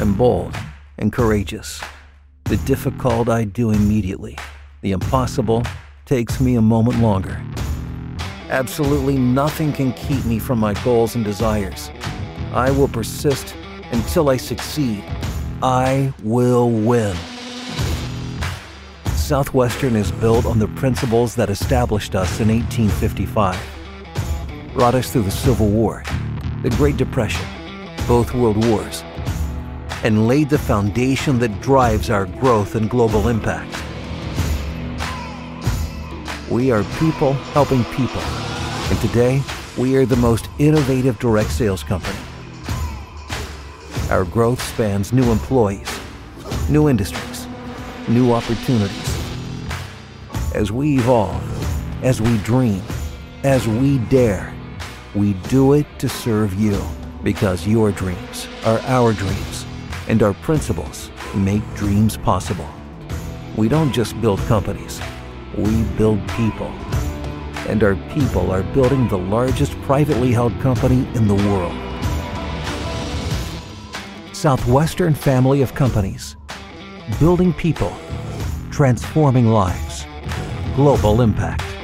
I'm bold and courageous. The difficult I do immediately. The impossible takes me a moment longer. Absolutely nothing can keep me from my goals and desires. I will persist until I succeed. I will win. Southwestern is built on the principles that established us in 1855, brought us through the Civil War, the Great Depression, both world wars, and laid the foundation that drives our growth and global impact. We are people helping people, and today we are the most innovative direct sales company. Our growth spans new employees, new industries, new opportunities. As we evolve, as we dream, as we dare, we do it to serve you because your dreams are our dreams and our principles make dreams possible. We don't just build companies, we build people. And our people are building the largest privately held company in the world. Southwestern family of companies. Building people, transforming lives, global impact.